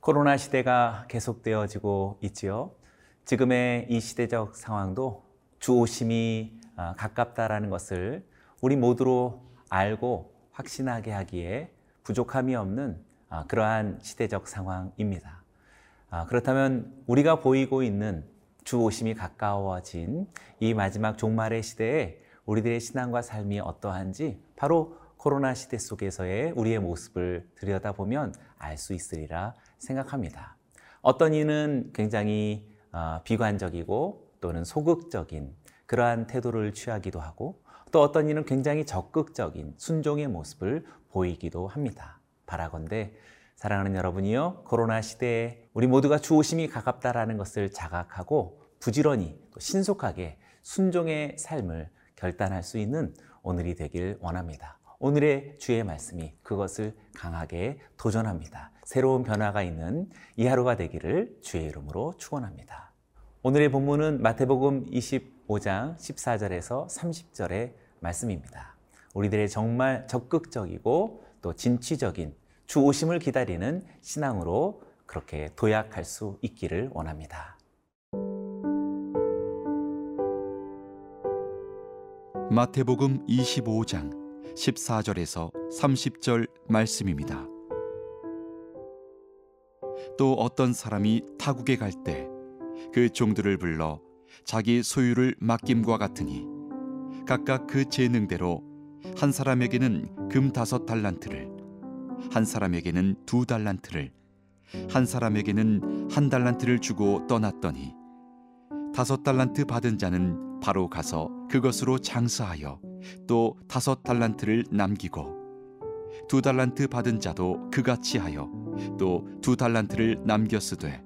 코로나 시대가 계속되어지고 있지요. 지금의 이 시대적 상황도 주오심이 아, 가깝다라는 것을 우리 모두로 알고 확신하게 하기에 부족함이 없는 아, 그러한 시대적 상황입니다. 아, 그렇다면 우리가 보이고 있는 주오심이 가까워진 이 마지막 종말의 시대에 우리들의 신앙과 삶이 어떠한지 바로 코로나 시대 속에서의 우리의 모습을 들여다보면 알 수 있으리라 생각합니다. 어떤 이는 굉장히 어, 비관적이고 또는 소극적인 그러한 태도를 취하기도 하고 또 어떤 이는 굉장히 적극적인 순종의 모습을 보이기도 합니다. 바라건대 사랑하는 여러분이요 코로나 시대에 우리 모두가 주오심이 가깝다라는 것을 자각하고 부지런히 또 신속하게 순종의 삶을 결단할 수 있는 오늘이 되길 원합니다. 오늘의 주의 말씀이 그것을 강하게 도전합니다. 새로운 변화가 있는 이 하루가 되기를 주의 이름으로 축원합니다. 오늘의 본문은 마태복음 25장 14절에서 30절의 말씀입니다. 우리들의 정말 적극적이고 또 진취적인 주 오심을 기다리는 신앙으로 그렇게 도약할 수 있기를 원합니다. 마태복음 25장 14절에서 30절 말씀입니다. 또 어떤 사람이 타국에 갈 때 그 종들을 불러 자기 소유를 맡김과 같으니 각각 그 재능대로 한 사람에게는 금 다섯 달란트를 한 사람에게는 두 달란트를 한 사람에게는 한 달란트를 주고 떠났더니 다섯 달란트 받은 자는 바로 가서 그것으로 장사하여 또 다섯 달란트를 남기고 두 달란트 받은 자도 그같이 하여 또 두 달란트를 남겼으되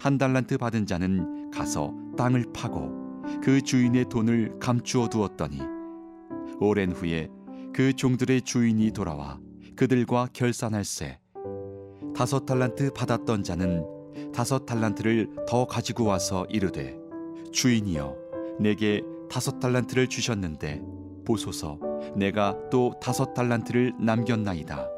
한 달란트 받은 자는 가서 땅을 파고 그 주인의 돈을 감추어 두었더니 오랜 후에 그 종들의 주인이 돌아와 그들과 결산할세 다섯 달란트 받았던 자는 다섯 달란트를 더 가지고 와서 이르되 주인이여 내게 다섯 달란트를 주셨는데 보소서 내가 또 다섯 달란트를 남겼나이다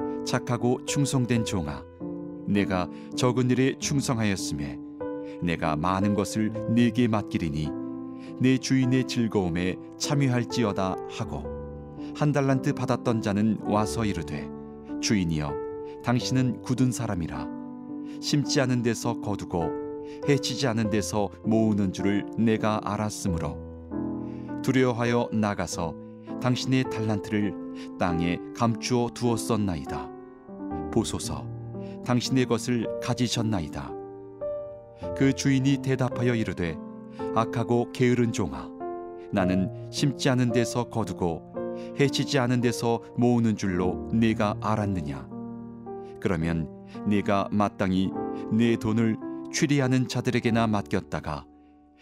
착하고 충성된 종아 내가 적은 일에 충성하였음에 내가 많은 것을 네게 맡기리니 내 주인의 즐거움에 참여할지어다 하고 한 달란트 받았던 자는 와서 이르되 주인이여 당신은 굳은 사람이라. 심지 않은 데서 거두고 해치지 않은 데서 모으는 줄을 내가 알았으므로. 두려워하여 나가서 당신의 달란트를 땅에 감추어 두었었나이다 보소서. 당신의 것을 가지셨나이다. 그 주인이 대답하여 이르되 악하고 게으른 종아 나는 심지 않은 데서 거두고 해치지 않은 데서 모으는 줄로 네가 알았느냐? 그러면 네가 마땅히 내 돈을 취리하는 자들에게나 맡겼다가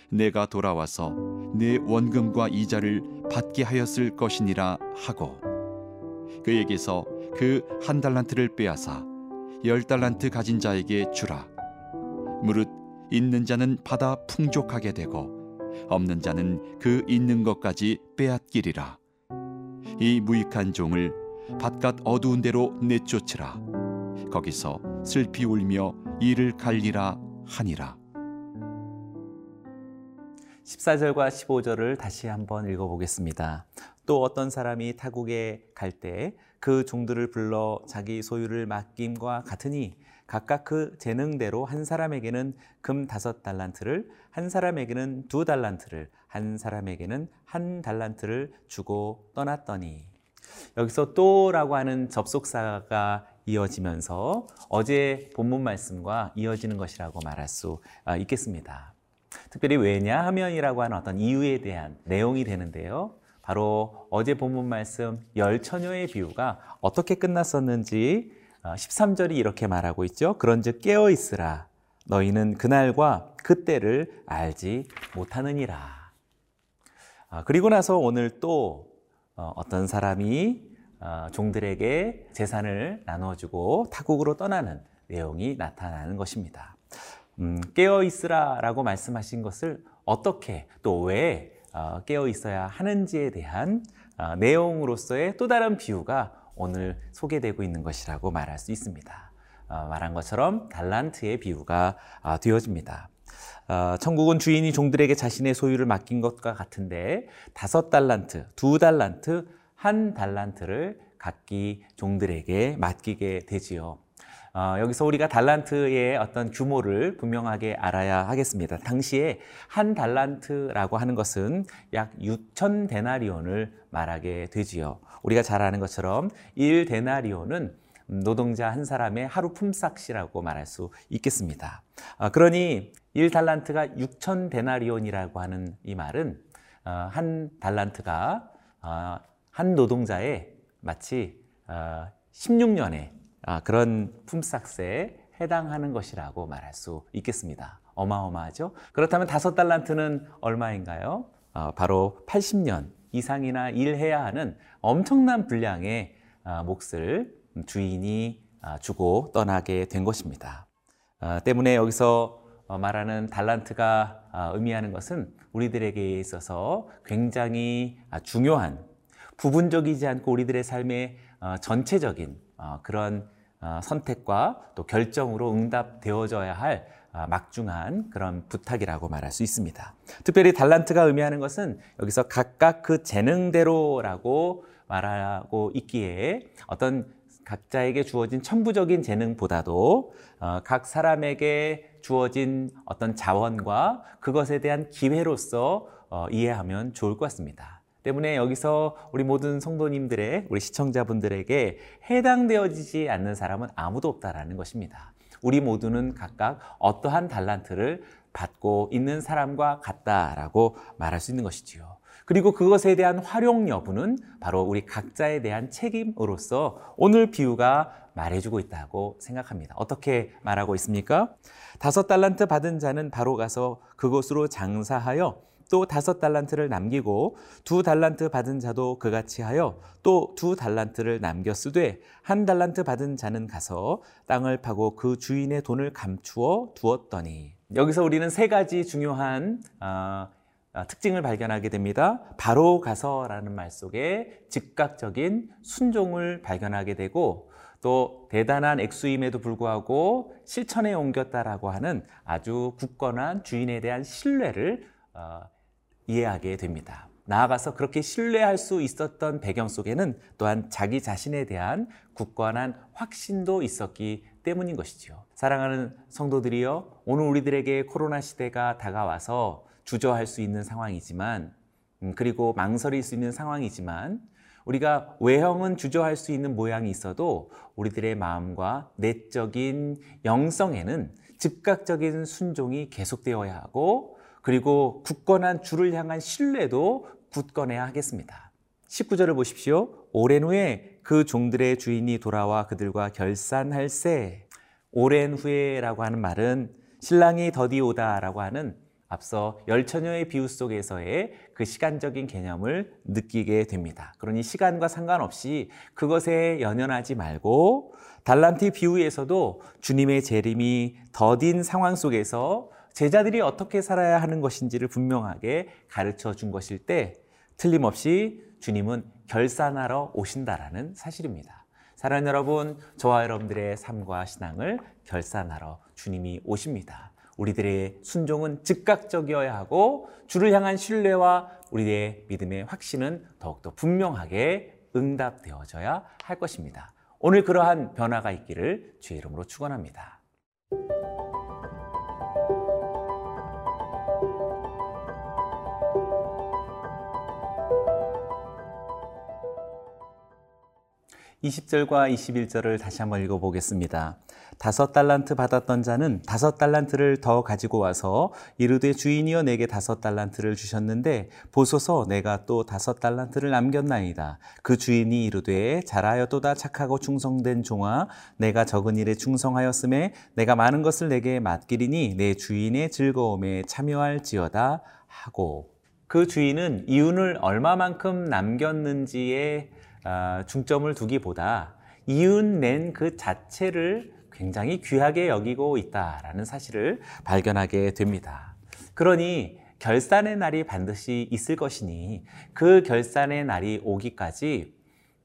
내가 돌아와서 내 원금과 이자를 받게 하였을 것이니라 하고 그에게서 그 한 달란트를 빼앗아 열 달란트 가진 자에게 주라. 무릇 있는 자는 받아 풍족하게 되고 없는 자는 그 있는 것까지 빼앗기리라. 이 무익한 종을 바깥 어두운 데로 내쫓으라. 거기서 슬피 울며 이를 갈리라 하니라. 14절과 15절을 다시 한번 읽어보겠습니다. 또 어떤 사람이 타국에 갈 때 그 종들을 불러 자기 소유를 맡김과 같으니 각각 그 재능대로 한 사람에게는 금 다섯 달란트를 한 사람에게는 두 달란트를 한 사람에게는 한 달란트를 주고 떠났더니 여기서 또라고 하는 접속사가 이어지면서 어제 본문 말씀과 이어지는 것이라고 말할 수 아, 있겠습니다. 특별히 왜냐 하면이라고 하는 어떤 이유에 대한 내용이 되는데요. 바로 어제 본문 말씀 열 처녀의 비유가 어떻게 끝났었는지 13절이 이렇게 말하고 있죠. 그런즉 깨어 있으라. 너희는 그날과 그때를 알지 못하느니라. 아, 그리고 나서 오늘 또 어, 어떤 사람이 어, 종들에게 재산을 나눠주고 타국으로 떠나는 내용이 나타나는 것입니다. 음, 깨어 있으라라고 말씀하신 것을 어떻게 또왜 어, 깨어 있어야 하는지에 대한 내용으로서의 또 다른 비유가 오늘 소개되고 있는 것이라고 말할 수 있습니다. 말한 것처럼 달란트의 비유가 되어집니다. 천국은 주인이 종들에게 자신의 소유를 맡긴 것과 같은데 다섯 달란트, 두 달란트, 한 달란트를 각기 종들에게 맡기게 되지요. 어, 여기서 우리가 달란트의 어떤 규모를 분명하게 알아야 하겠습니다. 당시에 한 달란트라고 하는 것은 약 6천 데나리온을 말하게 되지요. 우리가 잘 아는 것처럼 1 데나리온은 노동자 한 사람의 하루 품삯이라고 말할 수 있겠습니다. 어, 그러니 1 달란트가 6천 데나리온이라고 하는 이 말은 어, 한 달란트가 어, 한 노동자의 마치 16년의 어, 아, 그런 품삯에 해당하는 것이라고 말할 수 있겠습니다. 어마어마하죠? 그렇다면 다섯 달란트는 얼마인가요? 어, 바로 80년 이상이나 일해야 하는 엄청난 분량의 어, 몫을 주인이 주고 떠나게 된 것입니다. 때문에 여기서 말하는 달란트가 의미하는 것은 우리들에게 있어서 굉장히 중요한 부분적이지 않고 우리들의 삶의 어, 전체적인 어, 그런 어, 선택과 또 결정으로 응답되어져야 할 막중한 그런 부탁이라고 말할 수 있습니다. 특별히 달란트가 의미하는 것은 여기서 각각 그 재능대로라고 말하고 있기에 어떤 각자에게 주어진 천부적인 재능보다도 각 사람에게 주어진 어떤 자원과 그것에 대한 기회로서 이해하면 좋을 것 같습니다. 때문에 여기서 우리 모든 성도님들의 우리 시청자분들에게 해당되어지지 않는 사람은 아무도 없다라는 것입니다. 우리 모두는 각각 어떠한 달란트를 받고 있는 사람과 같다라고 말할 수 있는 것이지요. 그리고 그것에 대한 활용 여부는 바로 우리 각자에 대한 책임으로서 오늘 비유가 말해주고 있다고 생각합니다. 어떻게 말하고 있습니까? 다섯 달란트 받은 자는 바로 가서 그곳으로 장사하여 또 다섯 달란트를 남기고 두 달란트 받은 자도 그같이 하여 또 두 달란트를 남겼으되 한 달란트 받은 자는 가서 땅을 파고 그 주인의 돈을 감추어 두었더니 여기서 우리는 세 가지 중요한 어, 특징을 발견하게 됩니다. 바로 가서라는 말 속에 즉각적인 순종을 발견하게 되고 또 대단한 액수임에도 불구하고 실천에 옮겼다라고 하는 아주 굳건한 주인에 대한 신뢰를 어, 이해하게 됩니다. 나아가서 그렇게 신뢰할 수 있었던 배경 속에는 또한 자기 자신에 대한 굳건한 확신도 있었기 때문인 것이지요. 사랑하는 성도들이여, 오늘 우리들에게 코로나 시대가 다가와서 주저할 수 있는 상황이지만, 음, 그리고 망설일 수 있는 상황이지만, 우리가 외형은 주저할 수 있는 모양이 있어도 우리들의 마음과 내적인 영성에는 즉각적인 순종이 계속되어야 하고 그리고 굳건한 주를 향한 신뢰도 굳건해야 하겠습니다. 19절을 보십시오. 오랜 후에 그 종들의 주인이 돌아와 그들과 결산할세. 오랜 후에라고 하는 말은 신랑이 더디오다라고 하는 앞서 열처녀의 비유 속에서의 그 시간적인 개념을 느끼게 됩니다. 그러니 시간과 상관없이 그것에 연연하지 말고 달란트 비유에서도 주님의 재림이 더딘 상황 속에서 제자들이 어떻게 살아야 하는 것인지를 분명하게 가르쳐 준 것일 때 틀림없이 주님은 결산하러 오신다라는 사실입니다. 사랑하는 여러분, 저와 여러분들의 삶과 신앙을 결산하러 주님이 오십니다. 우리들의 순종은 즉각적이어야 하고 주를 향한 신뢰와 우리의 믿음의 확신은 더욱더 분명하게 응답되어져야 할 것입니다. 오늘 그러한 변화가 있기를 주의 이름으로 축원합니다. 20절과 21절을 다시 한번 읽어보겠습니다. 다섯 달란트 받았던 자는 다섯 달란트를 더 가지고 와서 이르되 주인이여 내게 다섯 달란트를 주셨는데 보소서 내가 또 다섯 달란트를 남겼나이다. 그 주인이 이르되 잘하였도다 착하고 충성된 종아 내가 적은 일에 충성하였음에 내가 많은 것을 내게 맡기리니 내 주인의 즐거움에 참여할지어다 하고 그 주인은 이윤을 얼마만큼 남겼는지에 아, 중점을 두기보다 이윤 낸 그 자체를 굉장히 귀하게 여기고 있다라는 사실을 발견하게 됩니다. 그러니 결산의 날이 반드시 있을 것이니 그 결산의 날이 오기까지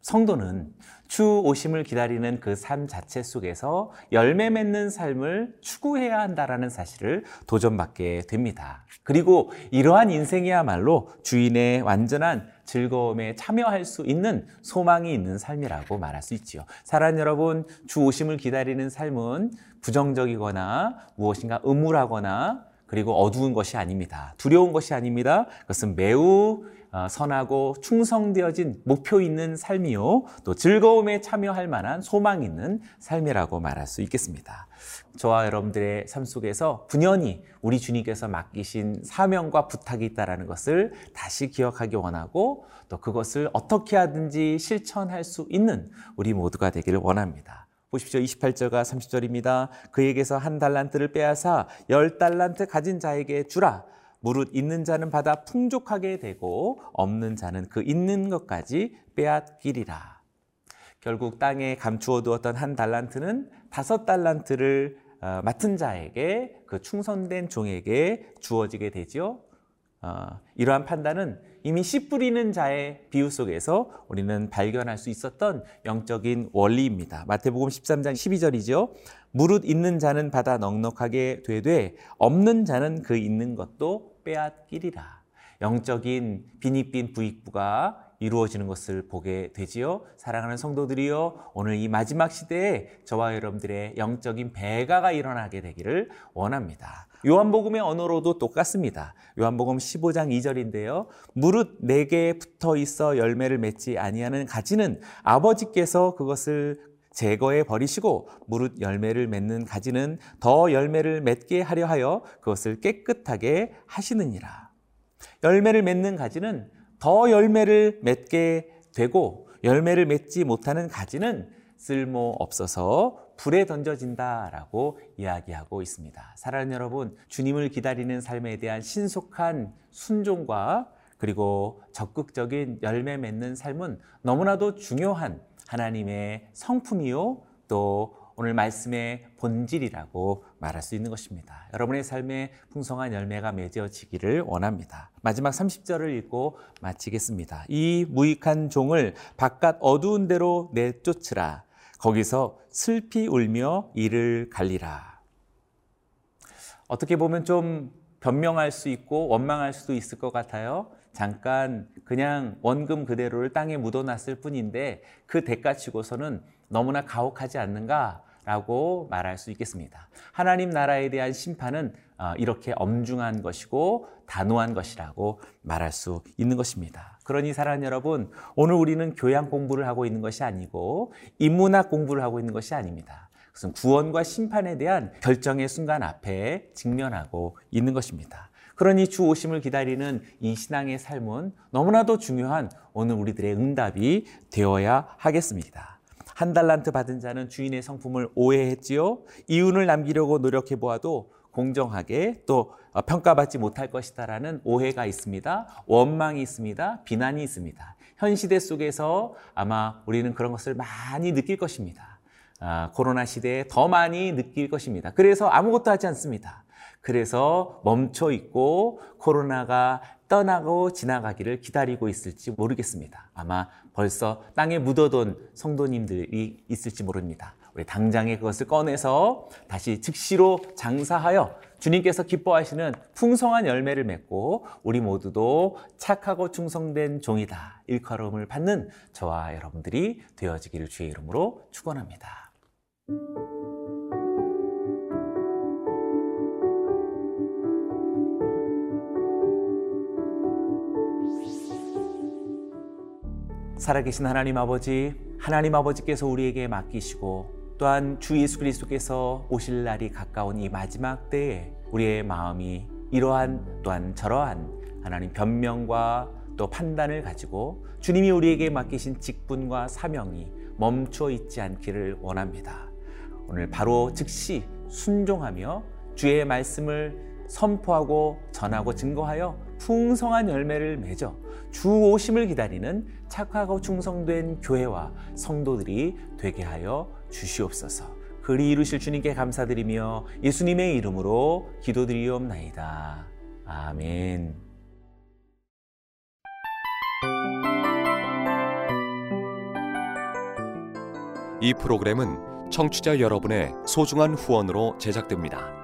성도는 주 오심을 기다리는 그 삶 자체 속에서 열매 맺는 삶을 추구해야 한다라는 사실을 도전받게 됩니다. 그리고 이러한 인생이야말로 주인의 완전한 즐거움에 참여할 수 있는 소망이 있는 삶이라고 말할 수 있지요. 사랑 여러분, 주 오심을 기다리는 삶은 부정적이거나 무엇인가 음울하거나 그리고 어두운 것이 아닙니다. 두려운 것이 아닙니다. 그것은 매우 어, 선하고 충성되어진 목표 있는 삶이요. 또 즐거움에 참여할 만한 소망 있는 삶이라고 말할 수 있겠습니다. 저와 여러분들의 삶 속에서 분연히 우리 주님께서 맡기신 사명과 부탁이 있다는 것을 다시 기억하기 원하고 또 그것을 어떻게 하든지 실천할 수 있는 우리 모두가 되기를 원합니다. 보십시오. 28절과 30절입니다. 그에게서 한 달란트를 빼앗아 열 달란트 가진 자에게 주라. 무릇 있는 자는 받아 풍족하게 되고 없는 자는 그 있는 것까지 빼앗기리라. 결국 땅에 감추어 두었던 한 달란트는 다섯 달란트를 어, 맡은 자에게 그 충성된 종에게 주어지게 되지요. 어, 이러한 판단은 이미 씨 뿌리는 자의 비유 속에서 우리는 발견할 수 있었던 영적인 원리입니다. 마태복음 13장 12절이죠. 무릇 있는 자는 받아 넉넉하게 되되 없는 자는 그 있는 것도 빼앗기리라. 영적인 비니빈 부익부가 이루어지는 것을 보게 되지요. 사랑하는 성도들이요. 오늘 이 마지막 시대에 저와 여러분들의 영적인 배가가 일어나게 되기를 원합니다. 요한복음의 언어로도 똑같습니다. 요한복음 15장 2절인데요. 무릇 내게 붙어 있어 열매를 맺지 아니하는 가지는 아버지께서 그것을 제거해 버리시고 무릇 열매를 맺는 가지는 더 열매를 맺게 하려 하여 그것을 깨끗하게 하시느니라. 열매를 맺는 가지는 더 열매를 맺게 되고 열매를 맺지 못하는 가지는 쓸모 없어서 불에 던져진다라고 이야기하고 있습니다. 사랑하는 여러분, 주님을 기다리는 삶에 대한 신속한 순종과 그리고 적극적인 열매 맺는 삶은 너무나도 중요한 하나님의 성품이요 또 오늘 말씀의 본질이라고 말할 수 있는 것입니다. 여러분의 삶에 풍성한 열매가 맺어지기를 원합니다. 마지막 30절을 읽고 마치겠습니다. 이 무익한 종을 바깥 어두운 데로 내쫓으라. 거기서 슬피 울며 이를 갈리라. 어떻게 보면 좀 변명할 수 있고 원망할 수도 있을 것 같아요. 잠깐 그냥 원금 그대로를 땅에 묻어놨을 뿐인데 그 대가 치고서는 너무나 가혹하지 않는가라고 말할 수 있겠습니다. 하나님 나라에 대한 심판은 어, 이렇게 엄중한 것이고 단호한 것이라고 말할 수 있는 것입니다. 그러니 사랑하는 여러분, 오늘 우리는 교양 공부를 하고 있는 것이 아니고 인문학 공부를 하고 있는 것이 아닙니다. 그것은 구원과 심판에 대한 결정의 순간 앞에 직면하고 있는 것입니다. 그러니 주 오심을 기다리는 이 신앙의 삶은 너무나도 중요한 오늘 우리들의 응답이 되어야 하겠습니다. 한 달란트 받은 자는 주인의 성품을 오해했지요. 이윤을 남기려고 노력해 보아도 공정하게 또 평가받지 못할 것이다라는 오해가 있습니다. 원망이 있습니다. 비난이 있습니다. 현 시대 속에서 아마 우리는 그런 것을 많이 느낄 것입니다. 아, 코로나 시대에 더 많이 느낄 것입니다. 그래서 아무것도 하지 않습니다. 그래서 멈춰 있고 코로나가 떠나고 지나가기를 기다리고 있을지 모르겠습니다. 아마 벌써 땅에 묻어둔 성도님들이 있을지 모릅니다. 우리 당장에 그것을 꺼내서 다시 즉시로 장사하여 주님께서 기뻐하시는 풍성한 열매를 맺고 우리 모두도 착하고 충성된 종이다 일컬음을 받는 저와 여러분들이 되어지기를 주의 이름으로 축원합니다. 살아계신 하나님 아버지, 하나님 아버지께서 우리에게 맡기시고 또한 주 예수 그리스도께서 오실 날이 가까운 이 마지막 때에 우리의 마음이 이러한 또한 저러한 하나님 변명과 또 판단을 가지고 주님이 우리에게 맡기신 직분과 사명이 멈춰 있지 않기를 원합니다. 오늘 바로 즉시 순종하며 주의 말씀을 선포하고 전하고 증거하여 풍성한 열매를 맺어 주 오심을 기다리는 착하고 충성된 교회와 성도들이 되게 하여 주시옵소서. 그리 이루실 주님께 감사드리며 예수님의 이름으로 기도드리옵나이다. 아멘. 이 프로그램은 청취자 여러분의 소중한 후원으로 제작됩니다.